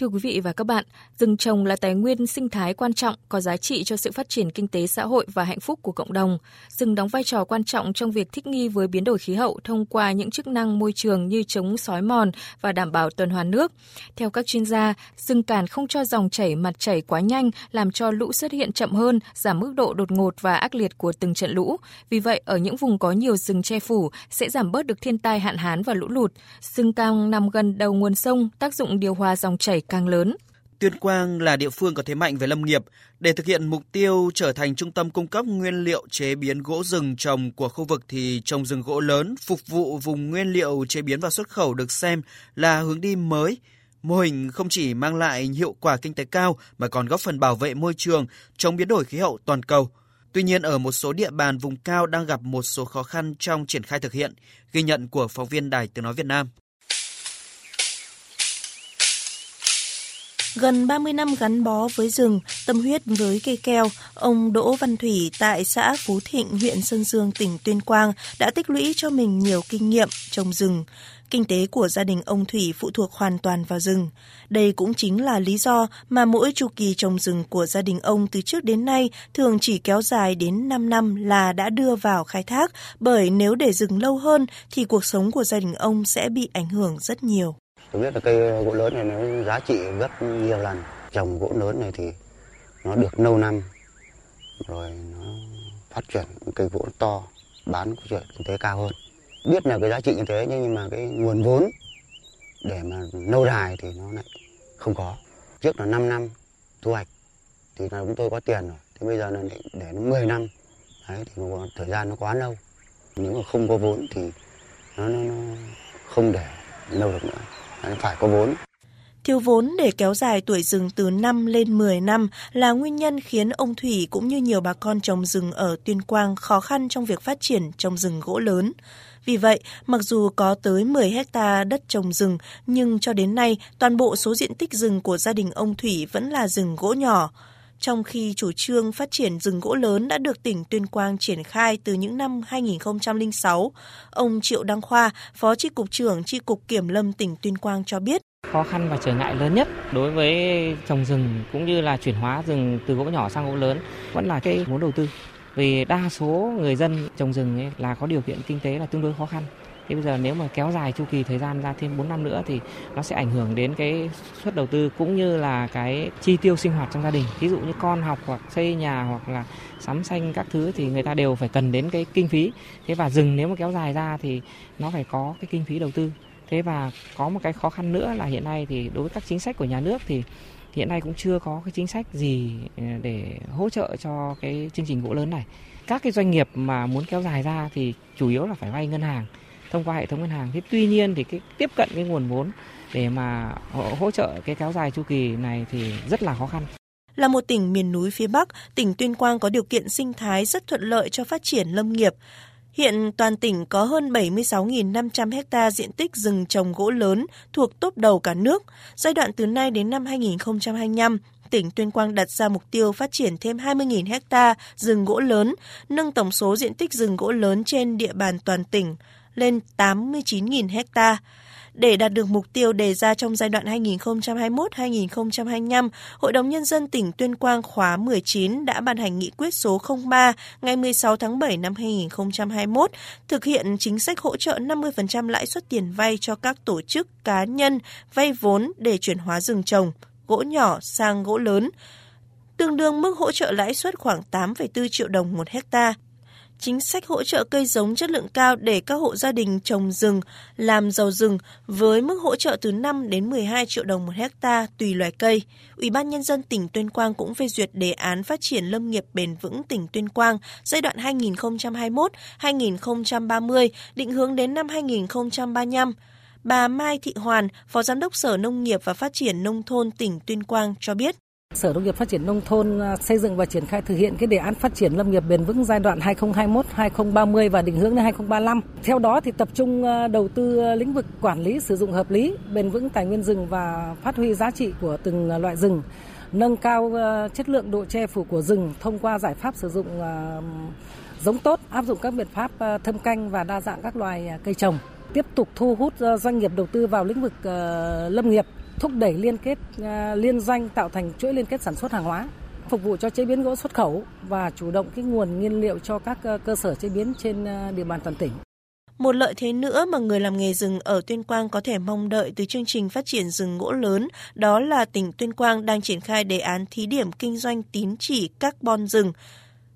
Thưa quý vị và các bạn, rừng trồng là tài nguyên sinh thái quan trọng có giá trị cho sự phát triển kinh tế xã hội và hạnh phúc của cộng đồng. Rừng đóng vai trò quan trọng trong việc thích nghi với biến đổi khí hậu thông qua những chức năng môi trường như chống sói mòn và đảm bảo tuần hoàn nước. Theo các chuyên gia, rừng cản không cho dòng chảy mặt chảy quá nhanh làm cho lũ xuất hiện chậm hơn, giảm mức độ đột ngột và ác liệt của từng trận lũ. Vì vậy, ở những vùng có nhiều rừng che phủ sẽ giảm bớt được thiên tai hạn hán và lũ lụt. Rừng cao nằm gần đầu nguồn sông, tác dụng điều hòa dòng chảy càng lớn. Tuyên Quang là địa phương có thế mạnh về lâm nghiệp. Để thực hiện mục tiêu trở thành trung tâm cung cấp nguyên liệu chế biến gỗ rừng trồng của khu vực thì trồng rừng gỗ lớn phục vụ vùng nguyên liệu chế biến và xuất khẩu được xem là hướng đi mới. Mô hình không chỉ mang lại hiệu quả kinh tế cao mà còn góp phần bảo vệ môi trường chống biến đổi khí hậu toàn cầu. Tuy nhiên ở một số địa bàn vùng cao đang gặp một số khó khăn trong triển khai thực hiện, ghi nhận của phóng viên Đài Tiếng nói Việt Nam. Gần 30 năm gắn bó với rừng, tâm huyết với cây keo, ông Đỗ Văn Thủy tại xã Phú Thịnh, huyện Sơn Dương, tỉnh Tuyên Quang đã tích lũy cho mình nhiều kinh nghiệm trồng rừng. Kinh tế của gia đình ông Thủy phụ thuộc hoàn toàn vào rừng. Đây cũng chính là lý do mà mỗi chu kỳ trồng rừng của gia đình ông từ trước đến nay thường chỉ kéo dài đến 5 năm là đã đưa vào khai thác, bởi nếu để rừng lâu hơn thì cuộc sống của gia đình ông sẽ bị ảnh hưởng rất nhiều. Tôi biết là cây gỗ lớn này nó giá trị gấp nhiều lần. Trồng gỗ lớn này thì nó được lâu năm, rồi nó phát triển cây gỗ to, bán có chuyện kinh tế cao hơn. Biết là cái giá trị như thế nhưng mà cái nguồn vốn để mà lâu dài thì nó lại không có. Trước là 5 năm thu hoạch thì là chúng tôi có tiền rồi. Thế bây giờ là để nó 10 năm. Đấy thì thời gian nó quá lâu. Nếu mà không có vốn thì nó, nó, nó không để lâu được nữa phải có vốn. Thiếu vốn để kéo dài tuổi rừng từ 5 lên 10 năm là nguyên nhân khiến ông Thủy cũng như nhiều bà con trồng rừng ở Tuyên Quang khó khăn trong việc phát triển trồng rừng gỗ lớn. Vì vậy, mặc dù có tới 10 hecta đất trồng rừng, nhưng cho đến nay, toàn bộ số diện tích rừng của gia đình ông Thủy vẫn là rừng gỗ nhỏ trong khi chủ trương phát triển rừng gỗ lớn đã được tỉnh Tuyên Quang triển khai từ những năm 2006. Ông Triệu Đăng Khoa, Phó Tri Cục trưởng Tri Cục Kiểm lâm tỉnh Tuyên Quang cho biết. Khó khăn và trở ngại lớn nhất đối với trồng rừng cũng như là chuyển hóa rừng từ gỗ nhỏ sang gỗ lớn vẫn là cái vốn đầu tư. Vì đa số người dân trồng rừng ấy là có điều kiện kinh tế là tương đối khó khăn Thế bây giờ nếu mà kéo dài chu kỳ thời gian ra thêm 4 năm nữa thì nó sẽ ảnh hưởng đến cái suất đầu tư cũng như là cái chi tiêu sinh hoạt trong gia đình. Ví dụ như con học hoặc xây nhà hoặc là sắm xanh các thứ thì người ta đều phải cần đến cái kinh phí. Thế và rừng nếu mà kéo dài ra thì nó phải có cái kinh phí đầu tư. Thế và có một cái khó khăn nữa là hiện nay thì đối với các chính sách của nhà nước thì hiện nay cũng chưa có cái chính sách gì ờ, để hỗ trợ cho cái chương trình gỗ lớn này. Các cái doanh nghiệp mà muốn kéo dài ra thì chủ yếu là phải vay ngân hàng thông qua hệ thống ngân hàng. Thế tuy nhiên thì cái tiếp cận cái nguồn vốn để mà hỗ trợ cái kéo dài chu kỳ này thì rất là khó khăn. Là một tỉnh miền núi phía Bắc, tỉnh Tuyên Quang có điều kiện sinh thái rất thuận lợi cho phát triển lâm nghiệp. Hiện toàn tỉnh có hơn 76.500 ha diện tích rừng trồng gỗ lớn thuộc top đầu cả nước. Giai đoạn từ nay đến năm 2025, tỉnh Tuyên Quang đặt ra mục tiêu phát triển thêm 20.000 ha rừng gỗ lớn, nâng tổng số diện tích rừng gỗ lớn trên địa bàn toàn tỉnh lên 89.000 hecta. Để đạt được mục tiêu đề ra trong giai đoạn 2021-2025, Hội đồng Nhân dân tỉnh Tuyên Quang khóa 19 đã ban hành nghị quyết số 03 ngày 16 tháng 7 năm 2021 thực hiện chính sách hỗ trợ 50% lãi suất tiền vay cho các tổ chức cá nhân vay vốn để chuyển hóa rừng trồng, gỗ nhỏ sang gỗ lớn, tương đương mức hỗ trợ lãi suất khoảng 8,4 triệu đồng một hectare chính sách hỗ trợ cây giống chất lượng cao để các hộ gia đình trồng rừng, làm giàu rừng với mức hỗ trợ từ 5 đến 12 triệu đồng một hecta tùy loài cây. Ủy ban Nhân dân tỉnh Tuyên Quang cũng phê duyệt đề án phát triển lâm nghiệp bền vững tỉnh Tuyên Quang giai đoạn 2021-2030, định hướng đến năm 2035. Bà Mai Thị Hoàn, Phó Giám đốc Sở Nông nghiệp và Phát triển Nông thôn tỉnh Tuyên Quang cho biết. Sở Nông nghiệp Phát triển Nông thôn à, xây dựng và triển khai thực hiện cái đề án phát triển lâm nghiệp bền vững giai đoạn 2021-2030 và định hướng đến 2035. Theo đó thì tập trung à, đầu tư à, lĩnh vực quản lý sử dụng hợp lý, bền vững tài nguyên rừng và phát huy giá trị của từng loại rừng, nâng cao chất lượng độ che phủ của rừng thông qua giải pháp sử dụng giống tốt, áp dụng các biện pháp thâm canh và đa dạng các loài cây trồng tiếp tục thu hút doanh nghiệp đầu tư vào lĩnh vực lâm nghiệp thúc đẩy liên kết à, liên doanh tạo thành chuỗi liên kết sản xuất hàng hóa, phục vụ cho chế biến gỗ xuất khẩu và chủ động cái nguồn nguyên liệu cho các ờ, cơ sở chế biến trên ờ, địa bàn toàn tỉnh. Một lợi thế nữa mà người làm nghề rừng ở Tuyên Quang có thể mong đợi từ chương trình phát triển rừng gỗ lớn, đó là tỉnh Tuyên Quang đang triển khai đề án thí điểm kinh doanh tín chỉ carbon rừng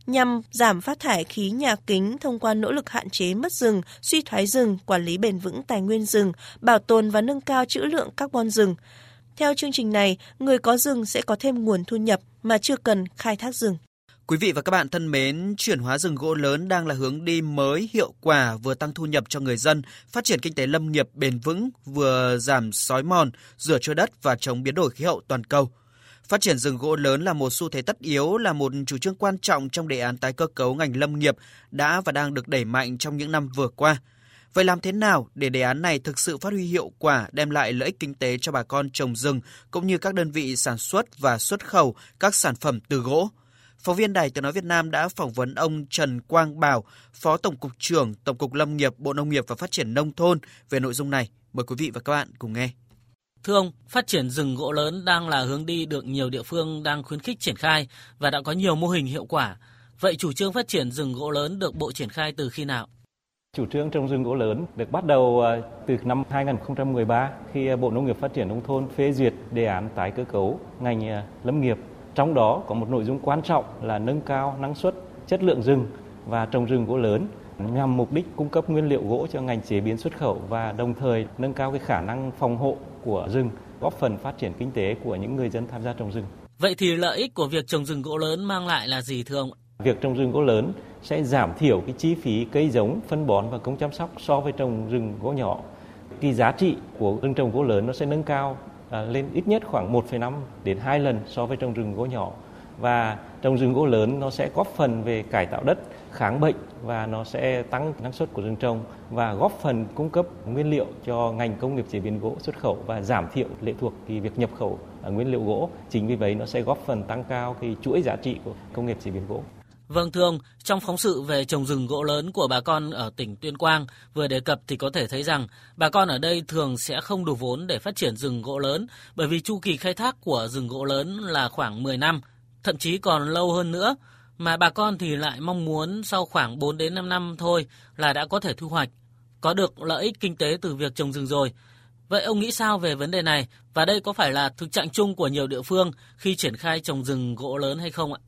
nhằm giảm phát thải khí nhà kính thông qua nỗ lực hạn chế mất rừng, suy thoái rừng, quản lý bền vững tài nguyên rừng, bảo tồn và nâng cao trữ lượng carbon rừng. Theo chương trình này, người có rừng sẽ có thêm nguồn thu nhập mà chưa cần khai thác rừng. Quý vị và các bạn thân mến, chuyển hóa rừng gỗ lớn đang là hướng đi mới hiệu quả vừa tăng thu nhập cho người dân, phát triển kinh tế lâm nghiệp bền vững, vừa giảm sói mòn, rửa trôi đất và chống biến đổi khí hậu toàn cầu. Phát triển rừng gỗ lớn là một xu thế tất yếu, là một chủ trương quan trọng trong đề án tái cơ cấu ngành lâm nghiệp đã và đang được đẩy mạnh trong những năm vừa qua. Vậy làm thế nào để đề án này thực sự phát huy hiệu quả, đem lại lợi ích kinh tế cho bà con trồng rừng cũng như các đơn vị sản xuất và xuất khẩu các sản phẩm từ gỗ? Phóng viên Đài Tiếng Nói Việt Nam đã phỏng vấn ông Trần Quang Bảo, Phó Tổng cục trưởng Tổng cục Lâm nghiệp Bộ Nông nghiệp và Phát triển Nông thôn về nội dung này. Mời quý vị và các bạn cùng nghe. Thưa ông, phát triển rừng gỗ lớn đang là hướng đi được nhiều địa phương đang khuyến khích triển khai và đã có nhiều mô hình hiệu quả. Vậy chủ trương phát triển rừng gỗ lớn được Bộ triển khai từ khi nào? Chủ trương trồng rừng gỗ lớn được bắt đầu à, từ năm 2013 khi à, Bộ Nông nghiệp Phát triển Nông thôn phê duyệt đề án tái cơ cấu ngành à, lâm nghiệp. Trong đó có một nội dung quan trọng là nâng cao năng suất, chất lượng rừng và trồng rừng gỗ lớn nhằm mục đích cung cấp nguyên liệu gỗ cho ngành chế biến xuất khẩu và đồng thời nâng cao cái khả năng phòng hộ của rừng, góp phần phát triển kinh tế của những người dân tham gia trồng rừng. Vậy thì lợi ích của việc trồng rừng gỗ lớn mang lại là gì thưa ông? Việc trồng rừng gỗ lớn sẽ giảm thiểu cái chi phí cây giống, phân bón và công chăm sóc so với trồng rừng gỗ nhỏ. Cái giá trị của rừng trồng gỗ lớn nó sẽ nâng cao à, lên ít nhất khoảng 1,5 đến 2 lần so với trồng rừng gỗ nhỏ và trồng rừng gỗ lớn nó sẽ góp phần về cải tạo đất, kháng bệnh và nó sẽ tăng năng suất của rừng trồng và góp phần cung cấp nguyên liệu cho ngành công nghiệp chế biến gỗ xuất khẩu và giảm thiểu lệ thuộc cái việc nhập khẩu à, nguyên liệu gỗ. Chính vì vậy nó sẽ góp phần tăng cao cái chuỗi giá trị của công nghiệp chế biến gỗ. Vâng thưa ông, trong phóng sự về trồng rừng gỗ lớn của bà con ở tỉnh Tuyên Quang vừa đề cập thì có thể thấy rằng bà con ở đây thường sẽ không đủ vốn để phát triển rừng gỗ lớn bởi vì chu kỳ khai thác của rừng gỗ lớn là khoảng 10 năm thậm chí còn lâu hơn nữa, mà bà con thì lại mong muốn sau khoảng 4 đến 5 năm thôi là đã có thể thu hoạch, có được lợi ích kinh tế từ việc trồng rừng rồi. Vậy ông nghĩ sao về vấn đề này và đây có phải là thực trạng chung của nhiều địa phương khi triển khai trồng rừng gỗ lớn hay không ạ?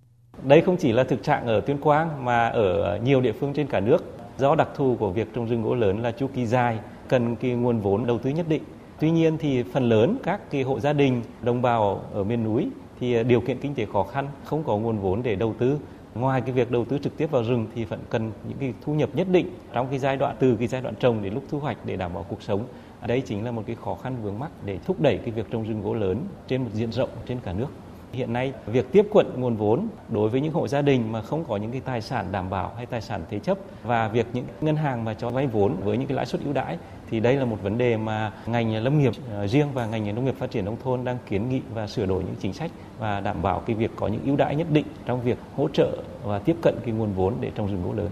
Đây không chỉ là thực trạng ở Tuyên Quang mà ở nhiều địa phương trên cả nước. Do đặc thù của việc trồng rừng gỗ lớn là chu kỳ dài, cần cái nguồn vốn đầu tư nhất định. Tuy nhiên thì phần lớn các cái hộ gia đình, đồng bào ở miền núi thì ờ, điều kiện kinh tế khó khăn, không có nguồn vốn để đầu tư. Ngoài cái việc đầu tư trực tiếp vào rừng thì vẫn cần những cái thu nhập nhất định trong cái giai đoạn từ cái giai đoạn trồng đến lúc thu hoạch để đảm bảo cuộc sống. Đây chính là một cái khó khăn vướng mắc để thúc đẩy cái việc trồng rừng gỗ lớn trên một diện rộng trên cả nước. Hiện nay, việc tiếp cận nguồn vốn đối với những hộ gia đình mà không có những cái tài sản đảm bảo hay tài sản thế chấp và việc những ngân hàng mà cho vay vốn với những cái lãi suất ưu đãi thì đây là một vấn đề mà ngành lâm nghiệp ờ, riêng và ngành nông nghiệp phát triển nông thôn đang kiến nghị và sửa đổi những chính sách và đảm bảo cái việc có những ưu đãi nhất định trong việc hỗ trợ và tiếp cận cái nguồn vốn để trồng rừng gỗ lớn.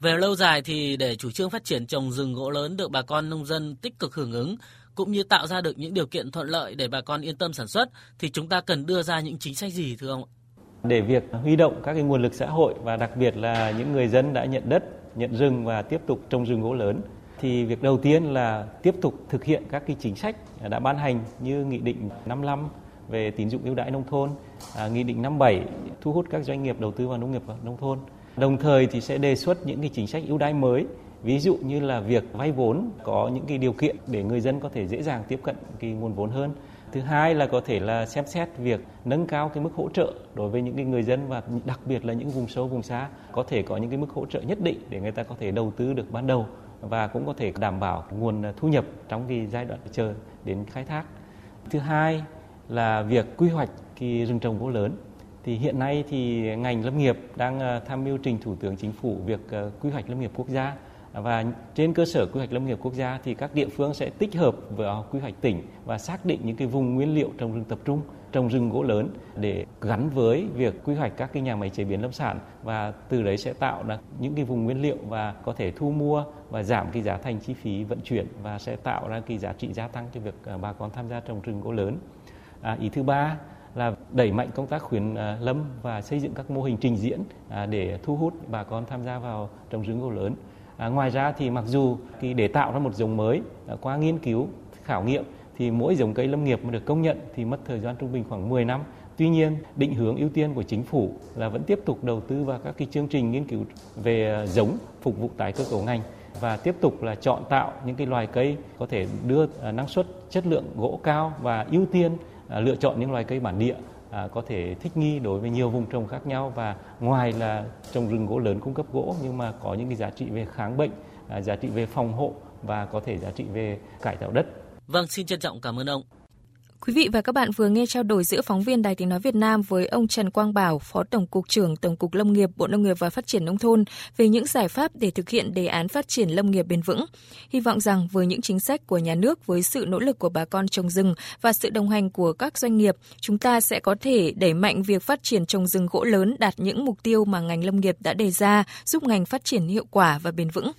Về lâu dài thì để chủ trương phát triển trồng rừng gỗ lớn được bà con nông dân tích cực hưởng ứng cũng như tạo ra được những điều kiện thuận lợi để bà con yên tâm sản xuất thì chúng ta cần đưa ra những chính sách gì thưa ông? Để việc huy động các cái nguồn lực xã hội và đặc biệt là những người dân đã nhận đất, nhận rừng và tiếp tục trồng rừng gỗ lớn thì việc đầu tiên là tiếp tục thực hiện các cái chính sách đã ban hành như nghị định 55 về tín dụng ưu đãi nông thôn, à, nghị định 57 thu hút các doanh nghiệp đầu tư vào nông nghiệp và nông thôn. Đồng thời thì sẽ đề xuất những cái chính sách ưu đãi mới ví dụ như là việc vay vốn có những cái điều kiện để người dân có thể dễ dàng tiếp cận cái nguồn vốn hơn. Thứ hai là có thể là xem xét việc nâng cao cái mức hỗ trợ đối với những cái người dân và đặc biệt là những vùng sâu, vùng xa, có thể có những cái mức hỗ trợ nhất định để người ta có thể đầu tư được ban đầu và cũng có thể đảm bảo nguồn thu nhập trong cái giai đoạn chờ đến khai thác. Thứ hai là việc quy hoạch cái rừng trồng gỗ lớn. Thì hiện nay thì ngành lâm nghiệp đang ờ, tham mưu trình thủ tướng chính phủ việc ờ, quy hoạch lâm nghiệp quốc gia và trên cơ sở quy hoạch lâm nghiệp quốc gia thì các địa phương sẽ tích hợp vào quy hoạch tỉnh và xác định những cái vùng nguyên liệu trồng rừng tập trung trồng rừng gỗ lớn để gắn với việc quy hoạch các cái nhà máy chế biến lâm sản và từ đấy sẽ tạo ra những cái vùng nguyên liệu và có thể thu mua và giảm cái giá thành chi phí vận chuyển và sẽ tạo ra cái giá trị gia tăng cho việc à, bà con tham gia trồng rừng gỗ lớn. À, ý thứ ba là đẩy mạnh công tác khuyến à, lâm và xây dựng các mô hình trình diễn à, để thu hút bà con tham gia vào trồng rừng gỗ lớn. À, ngoài ra thì mặc dù thì để tạo ra một giống mới à, qua nghiên cứu khảo nghiệm thì mỗi giống cây lâm nghiệp mà được công nhận thì mất thời gian trung bình khoảng 10 năm. Tuy nhiên, định hướng ưu tiên của chính phủ là vẫn tiếp tục đầu tư vào các cái chương trình nghiên cứu về à, giống phục vụ tái cơ cấu ngành và tiếp tục là chọn tạo những cái loài cây có thể đưa à, năng suất chất lượng gỗ cao và ưu tiên à, lựa chọn những loài cây bản địa À, có thể thích nghi đối với nhiều vùng trồng khác nhau và ngoài là trồng rừng gỗ lớn cung cấp gỗ nhưng mà có những cái giá trị về kháng bệnh, à, giá trị về phòng hộ và có thể giá trị về cải tạo đất Vâng, xin trân trọng cảm ơn ông. Quý vị và các bạn vừa nghe trao đổi giữa phóng viên Đài Tiếng Nói Việt Nam với ông Trần Quang Bảo, Phó Tổng cục trưởng Tổng cục Lâm nghiệp, Bộ Nông nghiệp và Phát triển Nông thôn về những giải pháp để thực hiện đề án phát triển lâm nghiệp bền vững. Hy vọng rằng với những chính sách của nhà nước, với sự nỗ lực của bà con trồng rừng và sự đồng hành của các doanh nghiệp, chúng ta sẽ có thể đẩy mạnh việc phát triển trồng rừng gỗ lớn đạt những mục tiêu mà ngành lâm nghiệp đã đề ra, giúp ngành phát triển hiệu quả và bền vững.